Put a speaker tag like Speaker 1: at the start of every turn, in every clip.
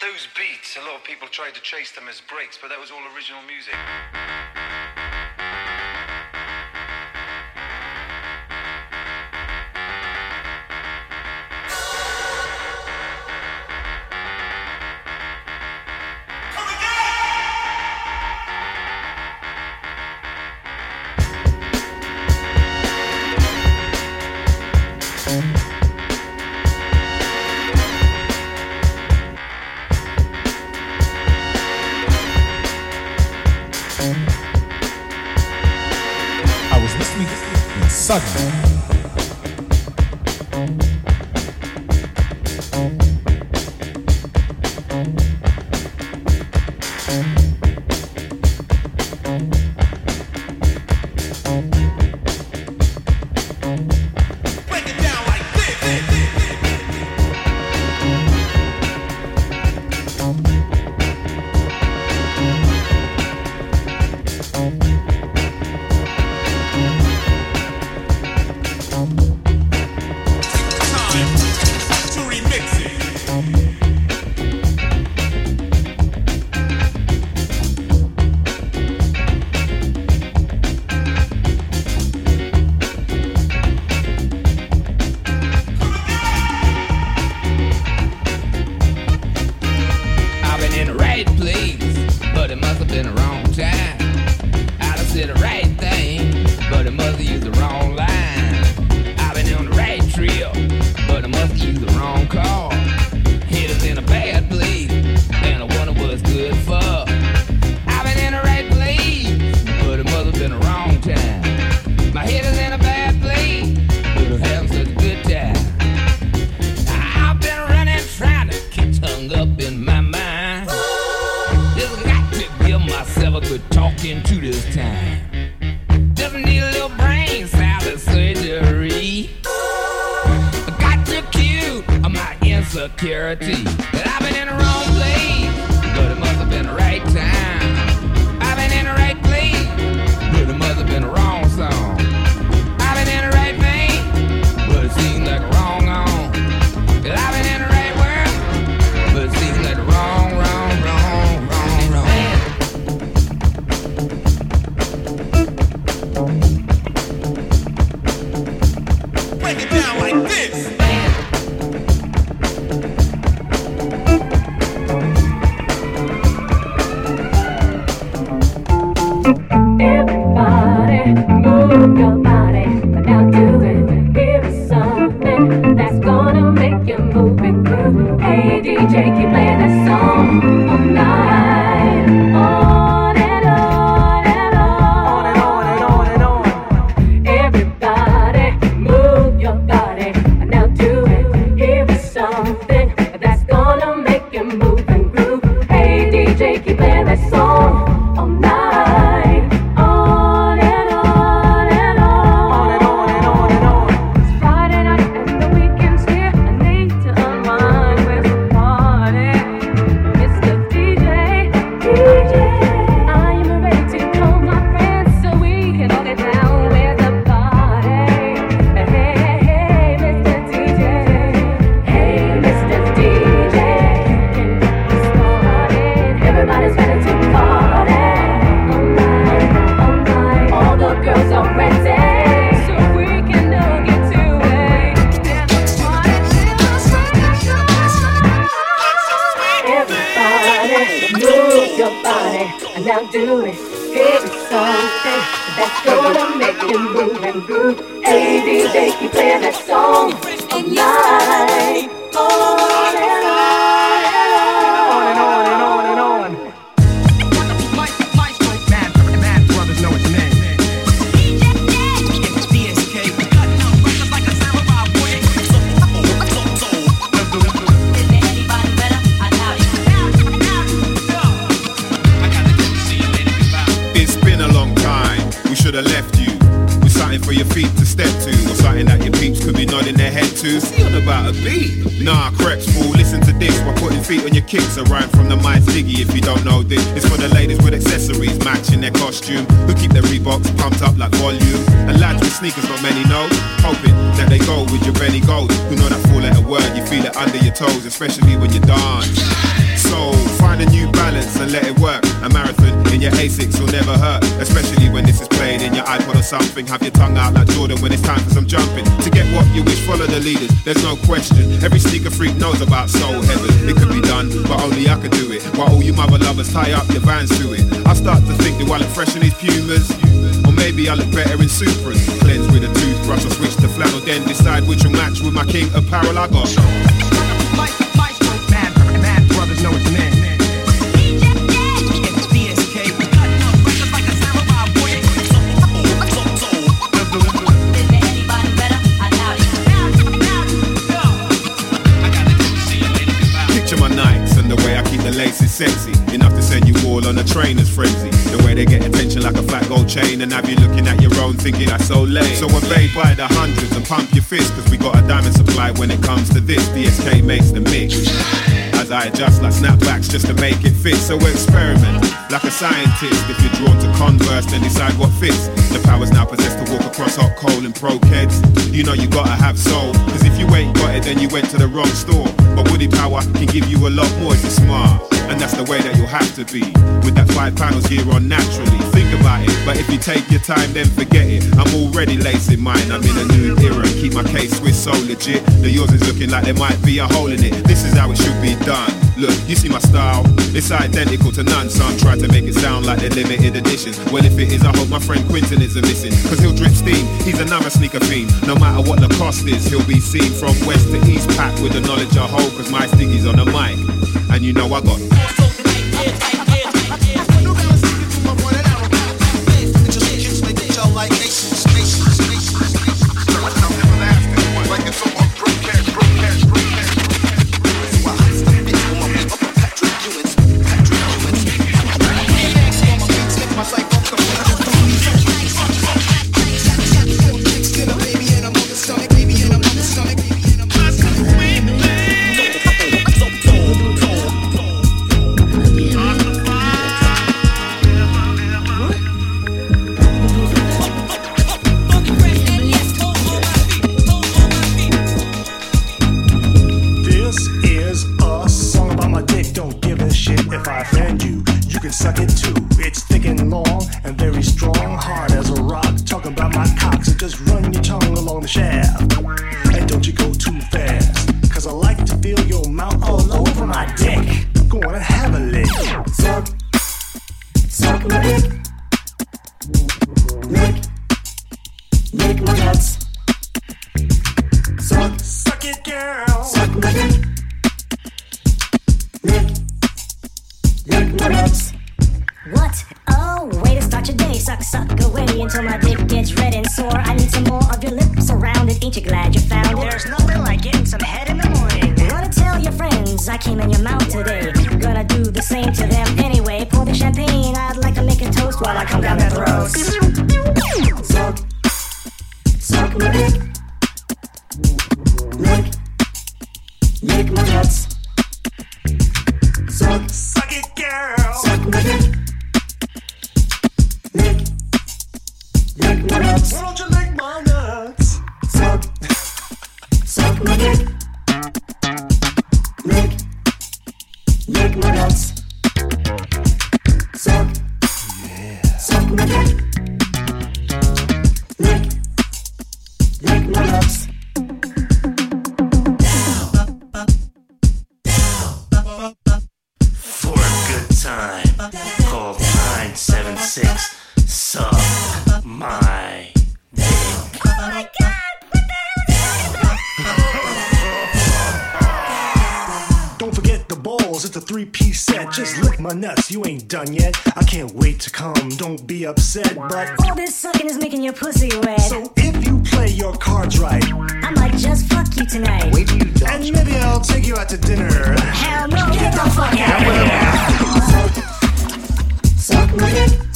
Speaker 1: Those beats, a lot of people tried to chase them as breaks, but that was all original music.
Speaker 2: Tie up your vans to it. I start to think, do I look fresh in these Pumas? Or maybe I look better in Supras. Cleanse with a toothbrush or switch to flannel, then decide which will match with my king apparel I got. Chain and have you looking at your own thinking that's so lame. So obey by the hundreds and pump your fist cause we got a diamond supply when it comes to this. DSK makes the mix. As I adjust like snapbacks just to make it fit. So experiment like a scientist. If you're drawn to converse, then decide what fits. The power's now possessed to walk across hot coal and pro kids. You know you gotta have soul. Cause if you ain't got it, then you went to the wrong store. But Woody Power can give you a lot more if you're smart. And that's the way that you'll have to be. With that five panels here on naturally. About it, but if you take your time, then forget it. I'm already lacing mine. I'm in a new era. Keep my K-Swiss so legit. The yours is looking like there might be a hole in it. This is how it should be done. Look, you see my style? It's identical to none. Some try to make it sound like they're limited editions. Well, if it is, I hope my friend Quinton isn't missing. Cause he'll drip steam. He's another sneaker fiend. No matter what the cost is, he'll be seen from west to east, packed with the knowledge I hold. Cause my sticky's on the mic. And you know I got
Speaker 3: ain't
Speaker 4: done yet. I can't wait to come, don't be upset. But
Speaker 3: All this sucking is making your pussy wet.
Speaker 4: so if you play your cards right,
Speaker 3: I might just fuck you tonight.
Speaker 4: and maybe I'll take you out to dinner.
Speaker 3: Hell no, get the fuck out of here.
Speaker 5: Suck my dick.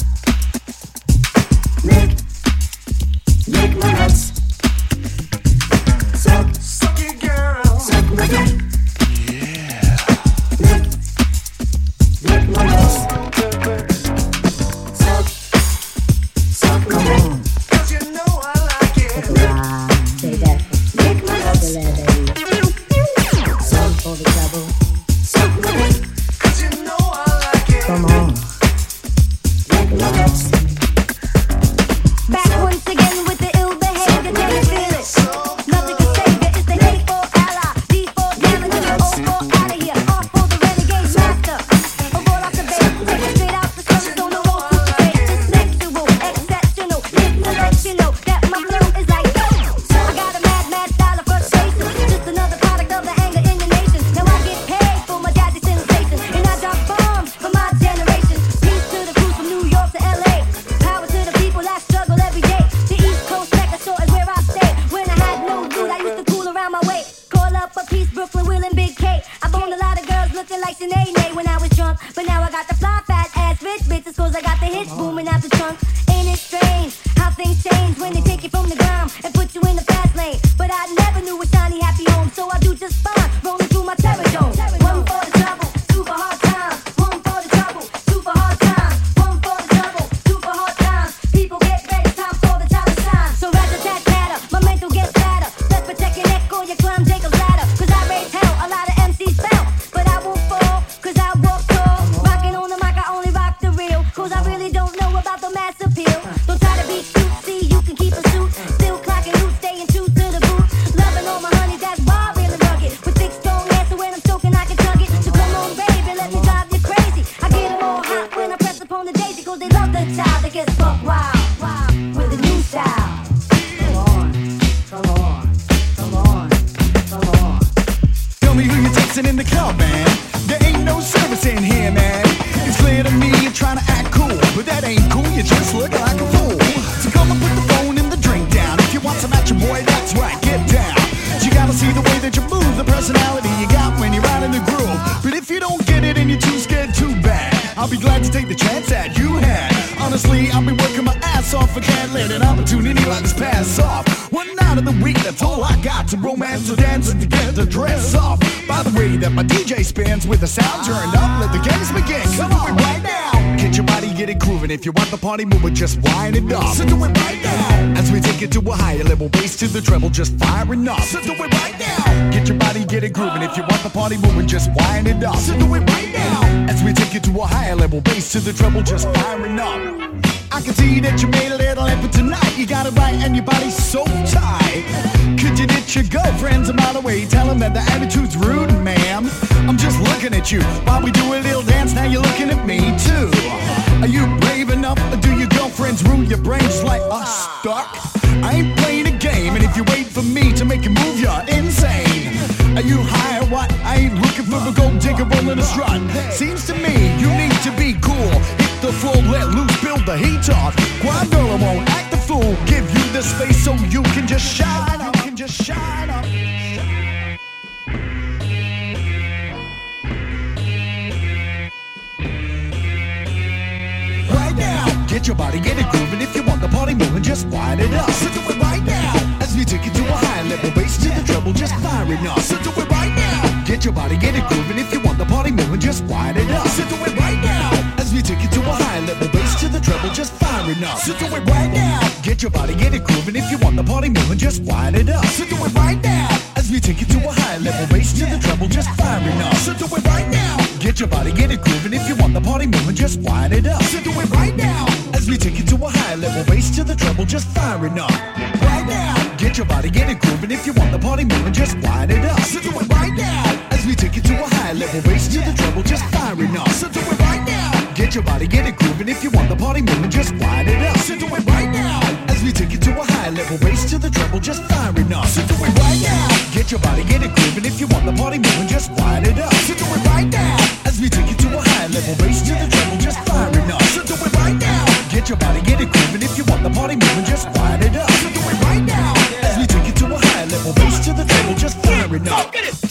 Speaker 6: Party moving, just wind it up. So do it right now. As we take it to a higher level, bass to the treble, just firing up. So do it right now. Get your body, get it grooving. If you want the party moving, just wind it up. So do it right now. As we take it to a higher level, bass to the treble, just firing up. I can see that you made a little effort tonight. You got it right and your body's so tight. Could you ditch your girlfriends a mile away? Tell them that the attitude's rude, ma'am. I'm just looking at you while we do a little dance. Now you're looking at me too. Are you brave enough or do your girlfriends rule your brains like a stuck? I ain't playing a game, and if you wait for me to make you move, you're insane. Are you high or what? I ain't looking for a gold digger rolling a strut. Seems to me you need to be cool. The floor, let loose, build the heat off. Quiet girl, I won't act the fool. Give you the space so you can just shine up. Can just shine up. Right now, get your body, get it grooving. If you want the party moving, just wind it up. So do it right now. As we take it to a high level, bass to the treble, just firing up. So do it right now. Get your body, get it grooving. If you want the party moving, just wind it up. So do it right now. We take it to a high level, bass to the treble, just firing up. So do it right now. Get your body, get it grooving. If you want the party moving, just wind it up. So do it right now. As we take it to a high level, bass to the treble, just firing up. So do it right now. Get your body, get it grooving. If you want the party moving, just wind it up. So do it right now. As we take it to a high level, bass to the treble, just firing up. Right now. Get your body, get it grooving. If you want the party moving, just wind it up. So do it right now. As we take it to a high level, bass to the treble, just firing up. So do it right now. Get your body, get it grooving. If you want the party moving, just wind it up. So do it right now. As we take it to a high level, bass to the treble, just firing up. So do it right now. Get your body, get it grooving. If you want the party moving, just wind it up. So do it right now. As we take it to a high level, bass to the treble, just firing up. So do it right now. Get your body, get it grooving. If you want the party moving, just wind it up. So do it right now. As we take it to a high level, bass to the treble, just firing up. Get it.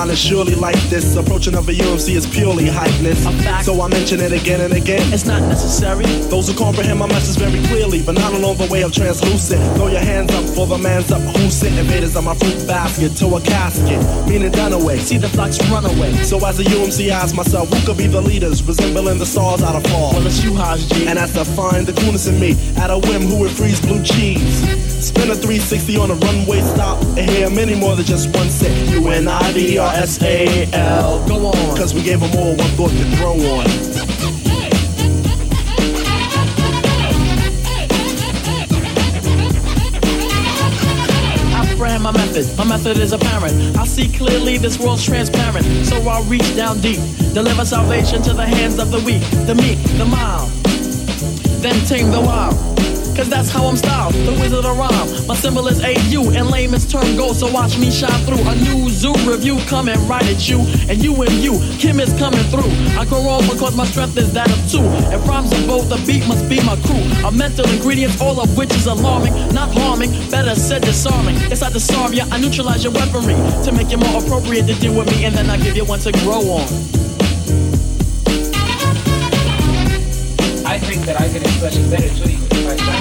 Speaker 4: Bloodline is surely like this. Approaching of a UMC is purely hypeness. So I mention it again and again. It's not necessary. Those who comprehend my message very clearly, but not along the way of translucent. Throw your hands up for the man's up. Who's sent invaders on my fruit basket to a casket? Meaning done away. See the flocks run away. So as a UMC, I ask myself, who could be the leaders? Resembling the stars out of fall. Well, it's you, Haas G. And that's to find the coolness in me. At a whim, who would freeze blue cheese? Spin a 360 on a runway stop and hear many more than just one set. U N I D R S A L. Go on. Cause we gave them all one thought to throw on.
Speaker 7: I my method. My method is apparent. I see clearly this world's transparent. So I reach down deep, deliver salvation to the hands of the weak, the meek, the mild. Then tame the wild. Cause that's how I'm styled, the wizard of rhyme. My symbol is AU, and layman's term gold, so watch me shine through. A new zoo review coming right at you, and you and you, Kim is coming through. I grow on because my strength is that of two. And rhymes are both, the beat must be my crew. A mental ingredients, all of which is alarming, not harming, better said disarming. Yes, I disarm ya, I neutralize your weaponry to make it more appropriate to deal with me, and then I give you one to grow on.
Speaker 8: I think that I can express it better to you if I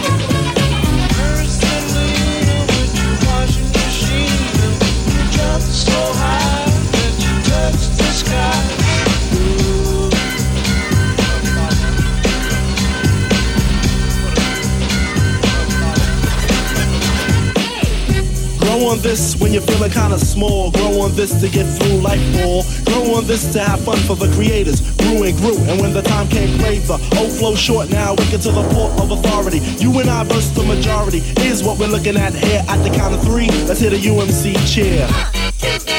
Speaker 4: Grow on this when you're feeling kinda small. Grow on this to get through life more. Grow on this to have fun for the creators. Grew and grew, and when the time came, played the old flow short now. We get to the port of authority. You and I versus the majority. Here's what we're looking at here at the count of three. Let's hit a UMC.
Speaker 7: UMC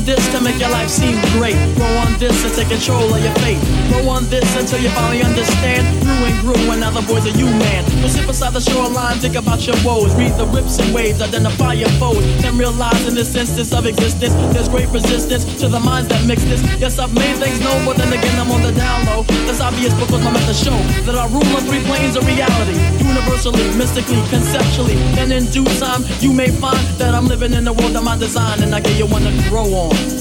Speaker 7: on this to make your life seem great. Grow on this and take control of your fate. Grow on this until you finally understand. Grew and grew, and now the boys are you, man. Go sit beside the shoreline, think about your woes. Read the rips and waves, identify your foes. Then realize in this instance of existence, there's great resistance to the minds that mix this. Yes, I've made things known, but then again, I'm on the down low. That's obvious because I'm at the show that I rule on three planes of reality. Universally, mystically, conceptually. Then in due time, you may find that I'm living in the world of my design, and I get you one to grow on.
Speaker 9: Know,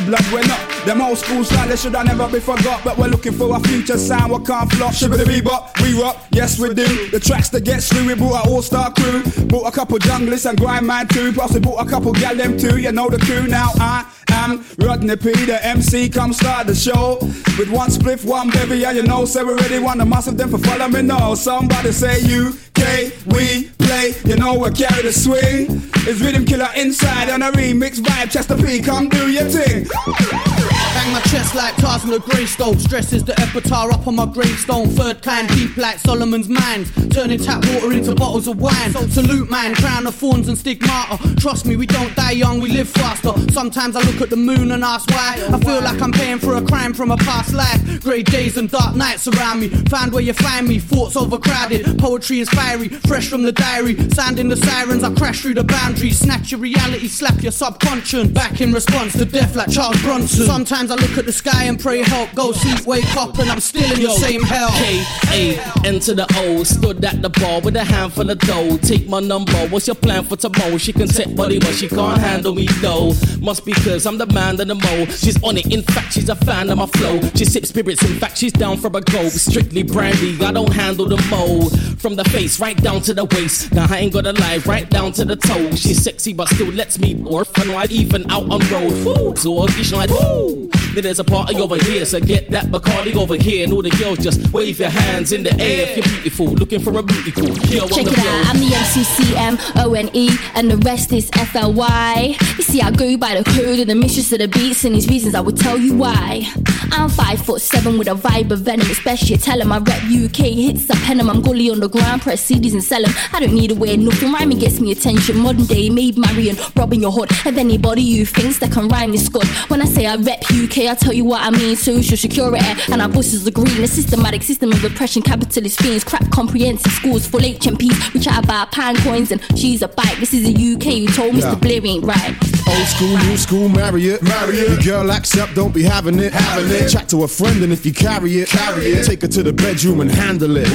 Speaker 9: that blood? We're not. Them old school style, they should have never be forgot. But we're looking for a future sound, what can't flop. Sugar the bebop, we rock, yes we do. The tracks that get through, we brought our all-star crew. Bought a couple junglists and grind man too. Plus we bought a couple gal them too, you know the crew now. I am Rodney P, the MC, come start the show. With one spliff, one baby, yeah you know, say we ready, want the massive them for follow me now. Somebody say UK, we play, you know we carry the swing. It's rhythm killer inside on a remix vibe, Chester P, come do your thing.
Speaker 10: Bang my chest like Tarzan the Greystone. Stresses the epitaph up on my gravestone. Third kind, deep like Solomon's mines. Turning tap water into bottles of wine. Salute man, crown of thorns and stigmata. Trust me, we don't die young, we live faster. Sometimes I look at the moon and ask why. I feel like I'm paying for a crime from a past life. Grey days and dark nights around me. Find where you find me. Thoughts overcrowded. Poetry is fiery, fresh from the diary. Sounding the sirens, I crash through the boundaries. Snatch your reality, slap your subconscious. Back in response to death like Charles Bronson. Sometimes I look at the sky and pray help. Go sleep, wake up, and I'm still in the same hell.
Speaker 11: K A enter the O. Stood at the bar with a handful of dough. Take my number. What's your plan for tomorrow? She can take money, but she can't handle me though. Must be cause I'm the man of the mo. She's on it. In fact, she's a fan of my flow. She sips spirits. In fact, she's down for a go. Strictly brandy. I don't handle the mo. From the face right down to the waist. Now I ain't gonna lie, right down to the toe. She's sexy, but still lets me orphan wide even out on road. Woo, so audition like woo. There's a party over here, so get that Bacardi over here. And all the girls just wave your hands in the air if you're beautiful. Looking for a beauty cool.
Speaker 12: Check
Speaker 11: the
Speaker 12: it out, I'm the M-C-C-M-O-N-E and the rest is F-L-Y. You see, I go by the code and the mistress of the beats and these reasons I will tell you why. I'm five foot seven with a vibe of venom, especially tell 'em I rep UK hits, I pen 'em, I'm gully on the ground, press CDs and sell 'em. I don't need to wear nothing, rhyming gets me attention. Modern day, Maid Marian, robbing your hood. If anybody you thinks that can rhyme is good. When I say I rep UK, I tell you what I mean. Social security eh? and our bosses agree. In a systematic system of oppression, capitalist fiends, crap comprehensive schools, full HMPs. We chat about pound coins and she's a bike. This is the UK. You told Mr.
Speaker 13: Yeah.
Speaker 12: Blair ain't right.
Speaker 13: Old school, new school, marry it. Marry it. Your girl acts up, don't be having it. Having it. Chat to a friend, and if you carry it, carry it. Take her to the bedroom and handle it.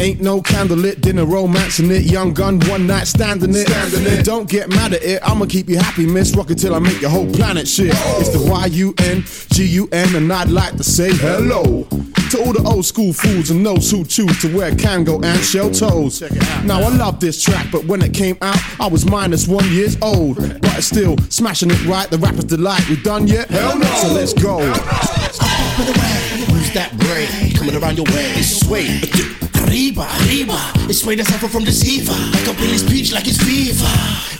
Speaker 13: Ain't no candlelit dinner romancing it. Young gun, one night standing it. Standing it. Don't get mad at it. I'ma keep you happy, miss. Rock it till I make your whole planet shit. It's the Y U N G U N, and I'd like to say hello. To all the old school fools and those who choose to wear Kangol and shell toes. Now I love this track, but when it came out, I was minus one years old. But it's still smashing it right. The rapper's delight. We done yet? Hell no. So let's go.
Speaker 14: Who's that brain coming around your way? It's sway. Arriba, arriba. It's sway that's suffer from deceiver. I can feel his speech like it's fever.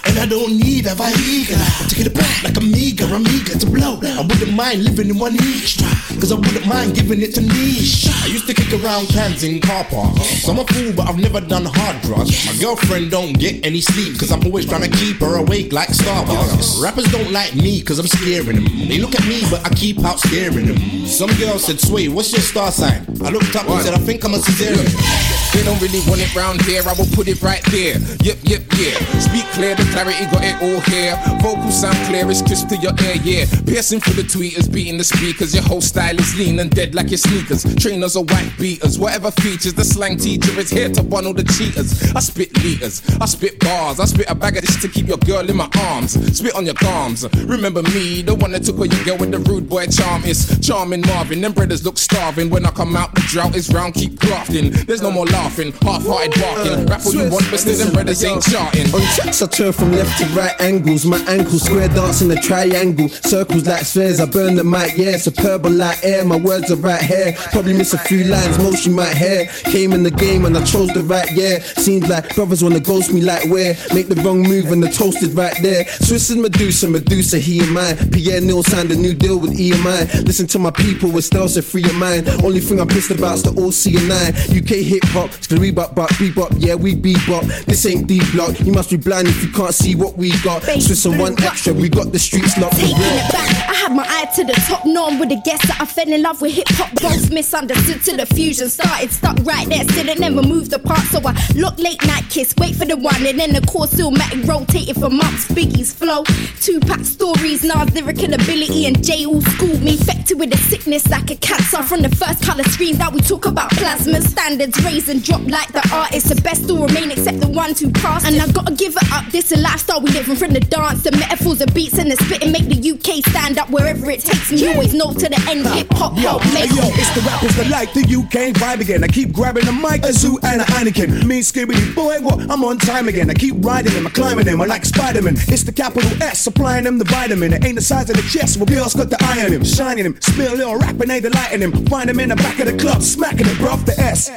Speaker 14: And I don't need a Viagra. To get it back like a meager, I'm eager to blow. I wouldn't mind living in one extra. Cause I wouldn't mind giving it to niche. I used to kick around cans in car parks. I'm a fool, but I've never done hard drugs. My girlfriend don't get any sleep. Cause I'm always trying to keep her awake like Starbucks. Rappers don't like me cause I'm scaring them. They look at me, but I keep out scaring them. Some girl said, Sway, what's your star sign? I looked up and said, I think I'm a cesarean.
Speaker 15: They don't really want it round here, I will put it right there. Yep, yep, yeah. Speak clear, the clarity got it all here. Vocal sound clear, it's crisp to your ear, yeah. Piercing through the tweeters, beating the speakers. Your whole style is lean and dead like your sneakers. Trainers or white beaters, whatever features. The slang teacher is here to bun all the cheaters. I spit liters, I spit bars, I spit a bag of this to keep your girl in my arms. Spit on your gums. Remember me, the one that took away your girl with the rude boy charm is charming Marvin. Them brothers look starving. When I come out, the drought is round, keep grafting. There's no more laughing, half-hearted barking. Rap all you want, but still them brothers ain't charting.
Speaker 16: On tracks I turn from left to right angles. My ankle square dance in a triangle. Circles like spheres. I burn the mic, yeah. Superb like air. My words are right here. Probably miss a few lines, most you might hear. Came in the game and I chose the right yeah. Seems like brothers wanna ghost me like where. Make the wrong move and the toast is right there. Swiss is Medusa, Medusa, he and mine. Pierre Neil signed a new deal with EMI. Listen to my people with styles of free your mind. Only thing I'm pissed about is the OC and I. UK hip hop, it's gonna bebop, bop, bebop, yeah, we bebop. This ain't D block, you must be blind if you can't see what we got. Swiss and one extra, we got the streets locked.
Speaker 17: Taking it back, I had my eye to the top. No one would have guessed that I fell in love with hip hop. Both misunderstood till the fusion started. Stuck right there, still it never moved apart. So I look late night kiss, wait for the one, and then the core Matic rotated for months. Biggie's flow, Tupac stories, Nas lyrical ability, and J all schooled me. Infected with a sickness like a cancer. From the first color screen that we talk about plasma standards, razor and drop like the artist. The best still remain except the ones who pass. And I gotta give it up. This a lifestyle we living from the dance, the metaphors, the beats, and the spitting make the UK stand up wherever it takes me. Always know to the end. Hip hop
Speaker 6: Yo,
Speaker 17: help make
Speaker 6: yo, it's the rappers that like the UK vibe again. I keep grabbing the mic, a zoo and a Anakin. Me, Skibbity boy, what? I'm on time again. I keep riding him, I climbing him, I like Spider-Man. It's the capital S, supplying him the vitamin. It ain't the size of the chest, well, girls got the eye on him, shining him. Spill a little rap and they delighting him. Find him in the back of the club, smacking it, bruv. The S,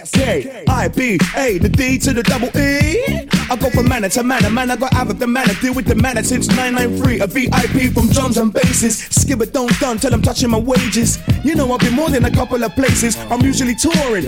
Speaker 6: I, B, A, the D to the double E. I go from manner to manner, man, I got out of the manner. Deal with the manner since 993. A VIP from drums and basses. Skip it, don't done till I'm touching my wages. You know, I've been more than a couple of places. I'm usually touring.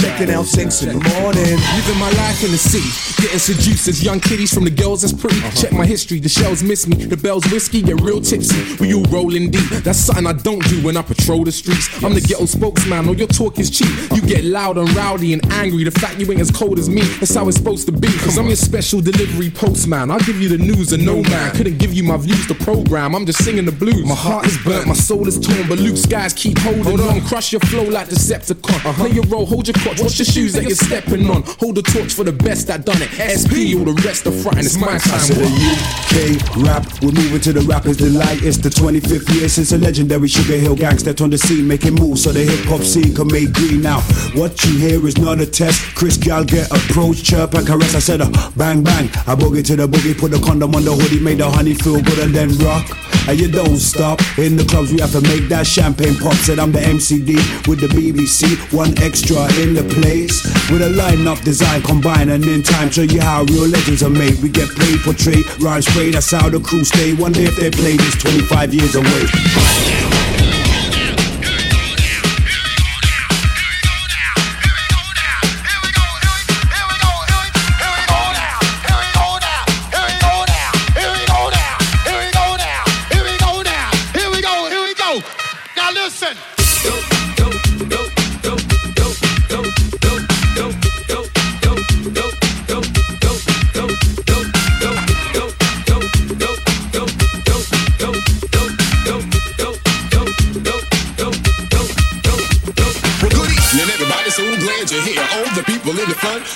Speaker 6: Checking out sinks in the morning.
Speaker 2: Living my life in the city, getting seduced as young kiddies from the girls that's pretty. Uh-huh. Check my history, the shells miss me, the bells whiskey, get real tipsy. We all rolling deep. That's something I don't do when I patrol the streets. I'm the ghetto spokesman, all your talk is cheap. You get loud and rowdy and angry. The fact you ain't as cold as me, that's how it's supposed to be. Cause I'm your special delivery postman. I'll give you the news and no man couldn't give you my views, the program. I'm just singing the blues. My heart is burnt, my soul is torn, but Luke skies keep holding on. Crush your flow like Decepticon. Uh-huh. Play your role, hold your crotch, watch the shoes that you're stepping on. Hold the torch for the best that done it. SP, all the rest are front, and it's my time. What?
Speaker 6: the UK rap, we're moving to the rappers' delight. It's the 25th year since a legendary Sugar Hill gang stepped on the scene, making moves so the hip hop scene can make green. Now, what you hear is not a test. Chris Gal get approached, chirp and caress. I said, bang bang. I boogie to the boogie, put the condom on the hoodie, made the honey feel good and then rock. And you don't stop. In the clubs, we have to make that champagne pop. Said I'm the MCD with the BBC. One extra in the place. With a line-up design combined and in time show you how real legends are made. We get played, portrayed, rhyme spray. That's how the crew stay. One day if they play this 25 years away.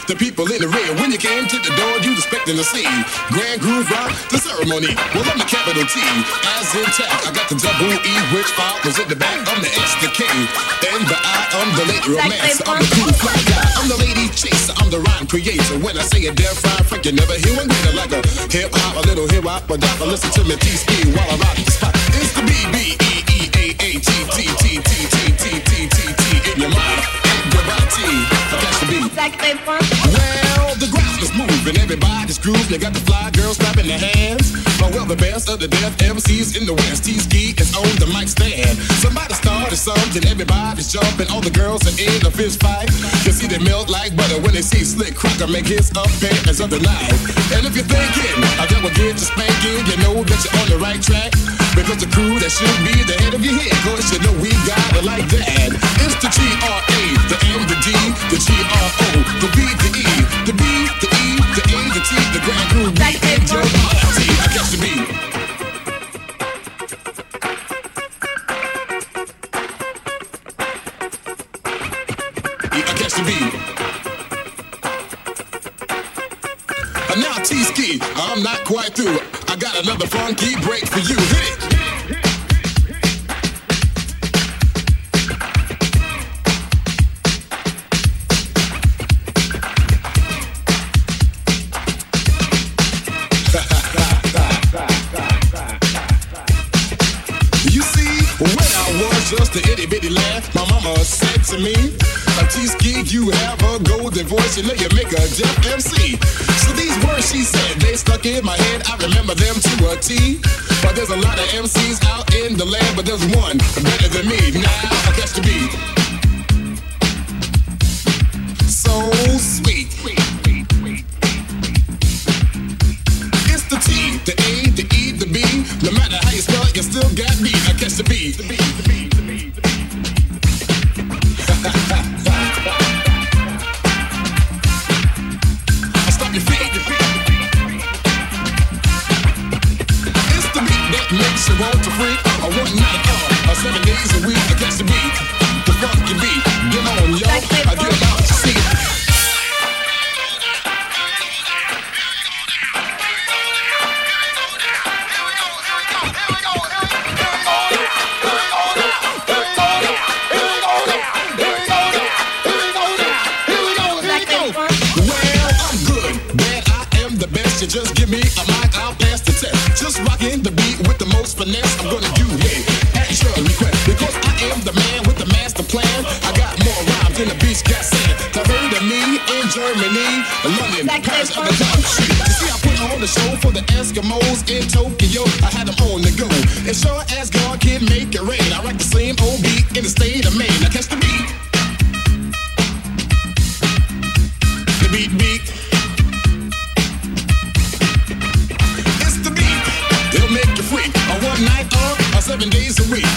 Speaker 2: The people in the rear. When you came to the door, you expecting to see Grand Groove Rock, the ceremony. Well, I'm the capital T, as intact. I got the double E, which follows in the back. I'm the X, the K, and the I. I'm the lady romance. I'm the cool fly guy. I'm the lady chaser. I'm the rhyme creator. When I say a damn fine Frank, you never hear one greater like a hip hop, a little hip hop, but don't listen to me T-speed while I rock the spot. It's the B B E E A A T T T T T T T T T in your mind. Your body, the beat. Well, the ground is moving, everybody's grooving. You got the fly girls clapping their hands. But well, the best of the deaf MCs in the West. T-Ski is on the mic stand. Somebody started something, everybody's jumping. All the girls are in a fist fight. You see they melt like butter when they see Slick Crocker make his appearance of the night. And if you're thinking, I will get you spanking, you know that you're on the right track. Because the crew that should be the head of your head, cause you know we got it like that. It's the G-R-A, the M, the D, the G-R-O, the B, the E, the B, the E, the A, the T, the Grand we and your party. I got to be. I catch the beat. And now T-Ski, I'm not quite through. I got another funky break for you. Hit it. Itty bitty lad, my mama said to me, "A T-Ski, you have a golden voice, you know you make a deaf MC." So these words she said, they stuck in my head. I remember them to a T. But there's a lot of MCs out in the land, but there's one better than me. Now I catch the beat. So sweet. It's the T, the A, the E, the B. No matter how you spell it, you still got me. I catch the beat. The beat, week, or one night, or seven days a week, I
Speaker 18: guess a week. London, Paris, other countries. You see, I put on the show for the Eskimos in Tokyo. I had them on the go. As sure as God can make it rain, I rock the same old beat in the state of Maine. Now catch the beat. The beat beat. It's the beat. They'll make you free. A one night or a seven days a week.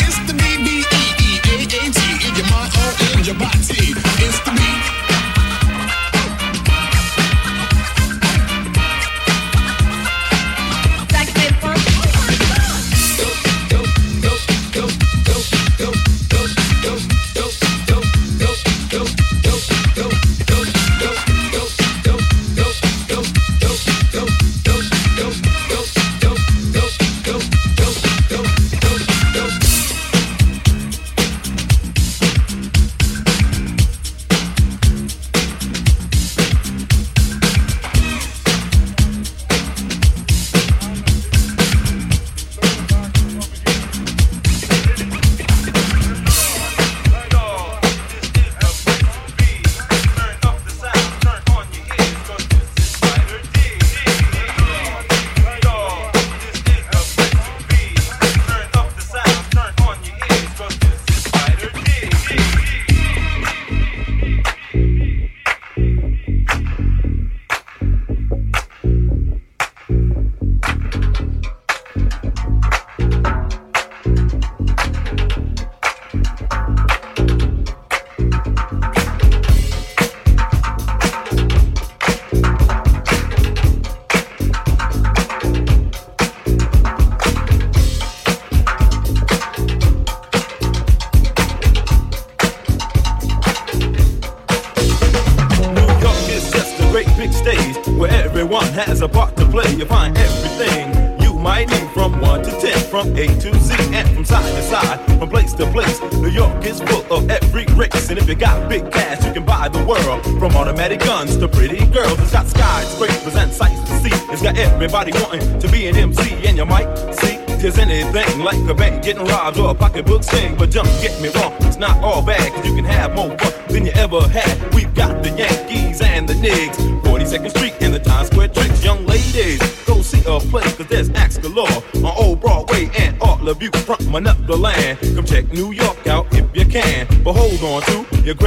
Speaker 19: Getting robbed or pocketbook sting.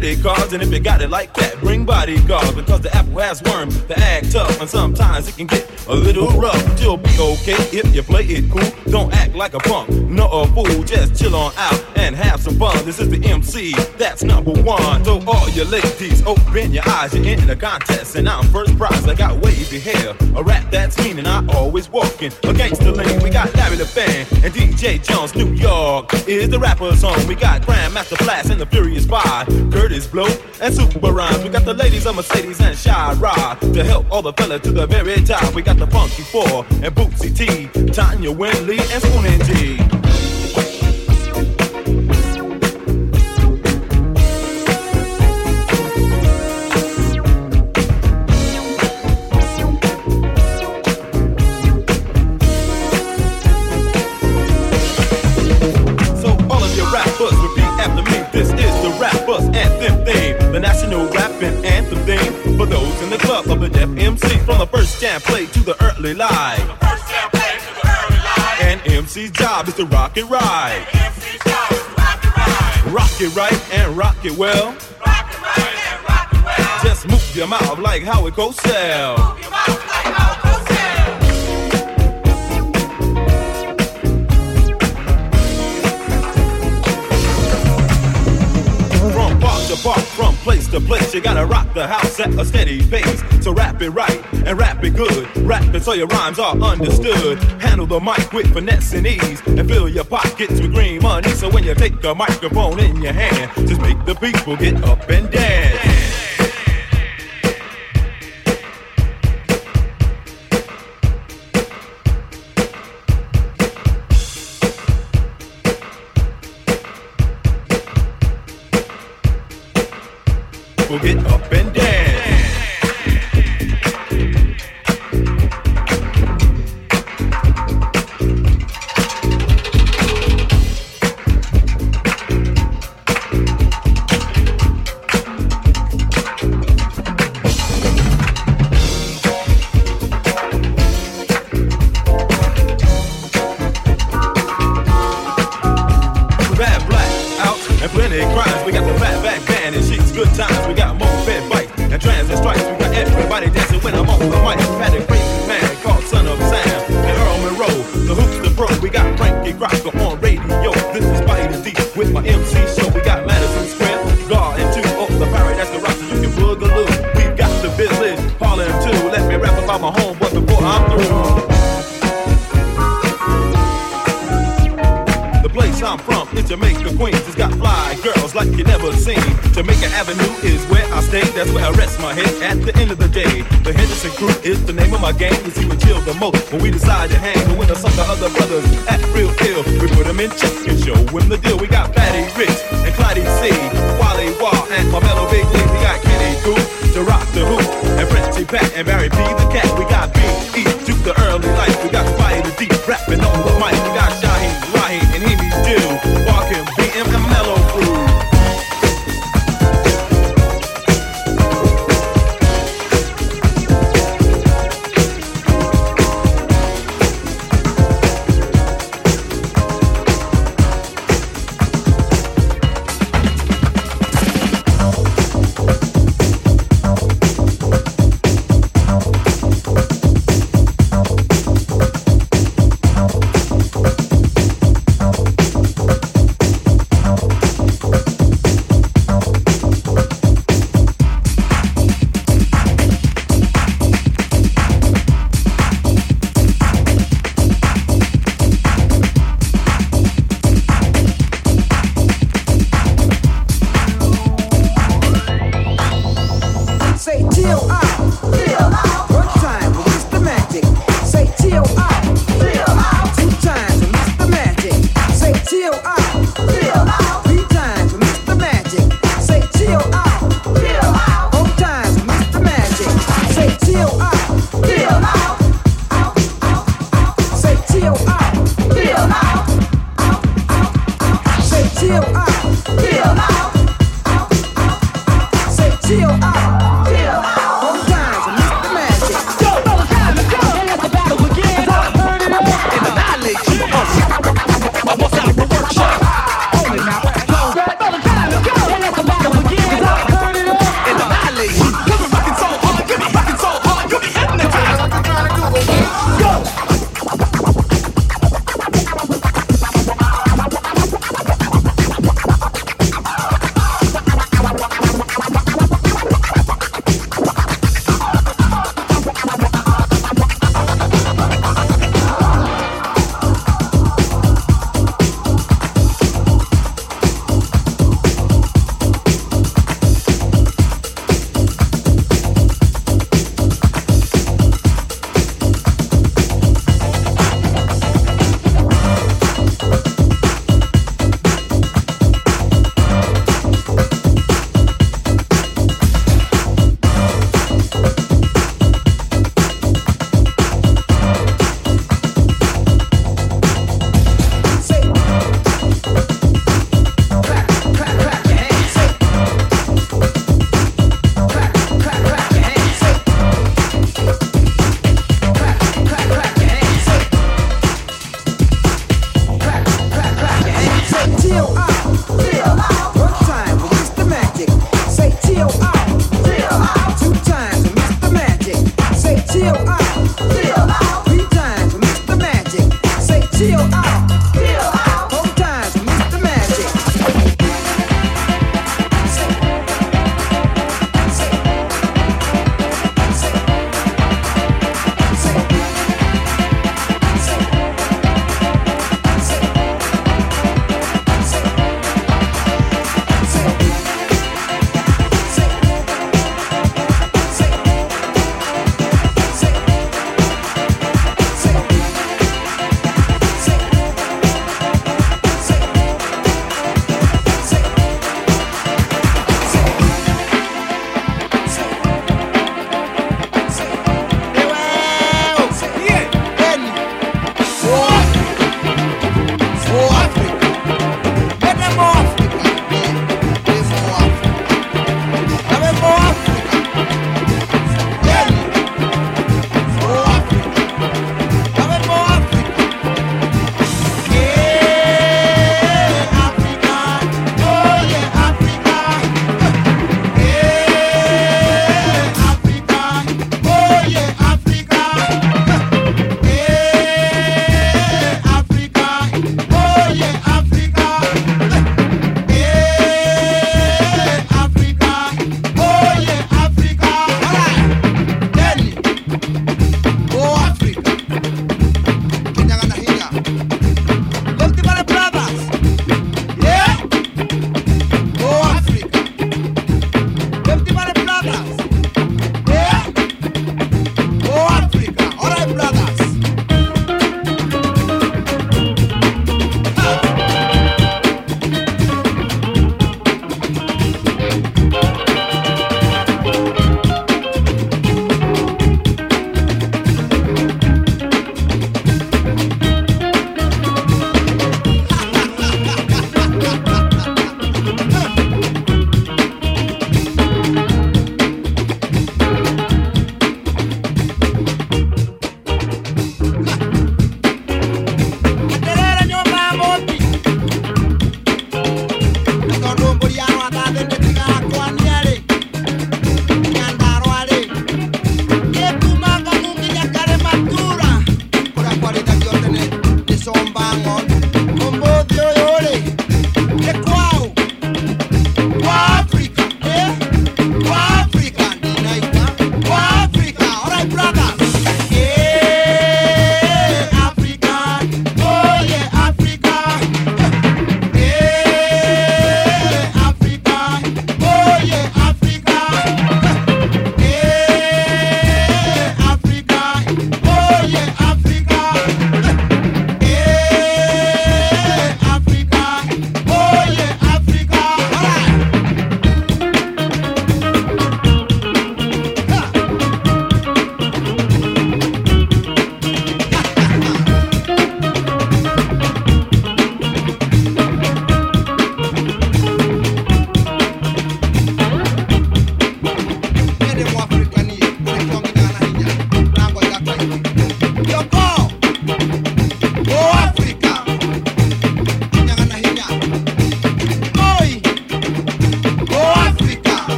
Speaker 19: Credit cards, and if you got it like that, bring bodyguards, because the apple has worms that act tough, and sometimes it can get a little rough. But you'll be okay if you play it cool. Don't act like a punk, no a fool. Just chill on out and have some fun. This is the MC, that's number one. So all your ladies, open your eyes. You're in a contest, and I'm first prize. I got wavy hair, a rap that's mean, and I always walking against the lane. We got Larry the Fan and DJ Jones. New York is the rapper's home. We got Grandmaster Flash and the Furious Five, Kurtis Blow and Super Rhymes. We got the ladies of Mercedes and Shy to help all the fellas to the very top. We got the Funky Four and Bootsy T, Tanya Winley and Spoonin' G. the play to the early live. And MC's job is to rock it right. Rock it right and rock it well. Just move your mouth like Howard Cosell. Place to place, you gotta rock the house at a steady pace. So rap it right and rap it good. Rap it so your rhymes are understood. Handle the mic with finesse and ease, and fill your pockets with green money. So when you take a microphone in your hand, just make the people get up and dance. Get up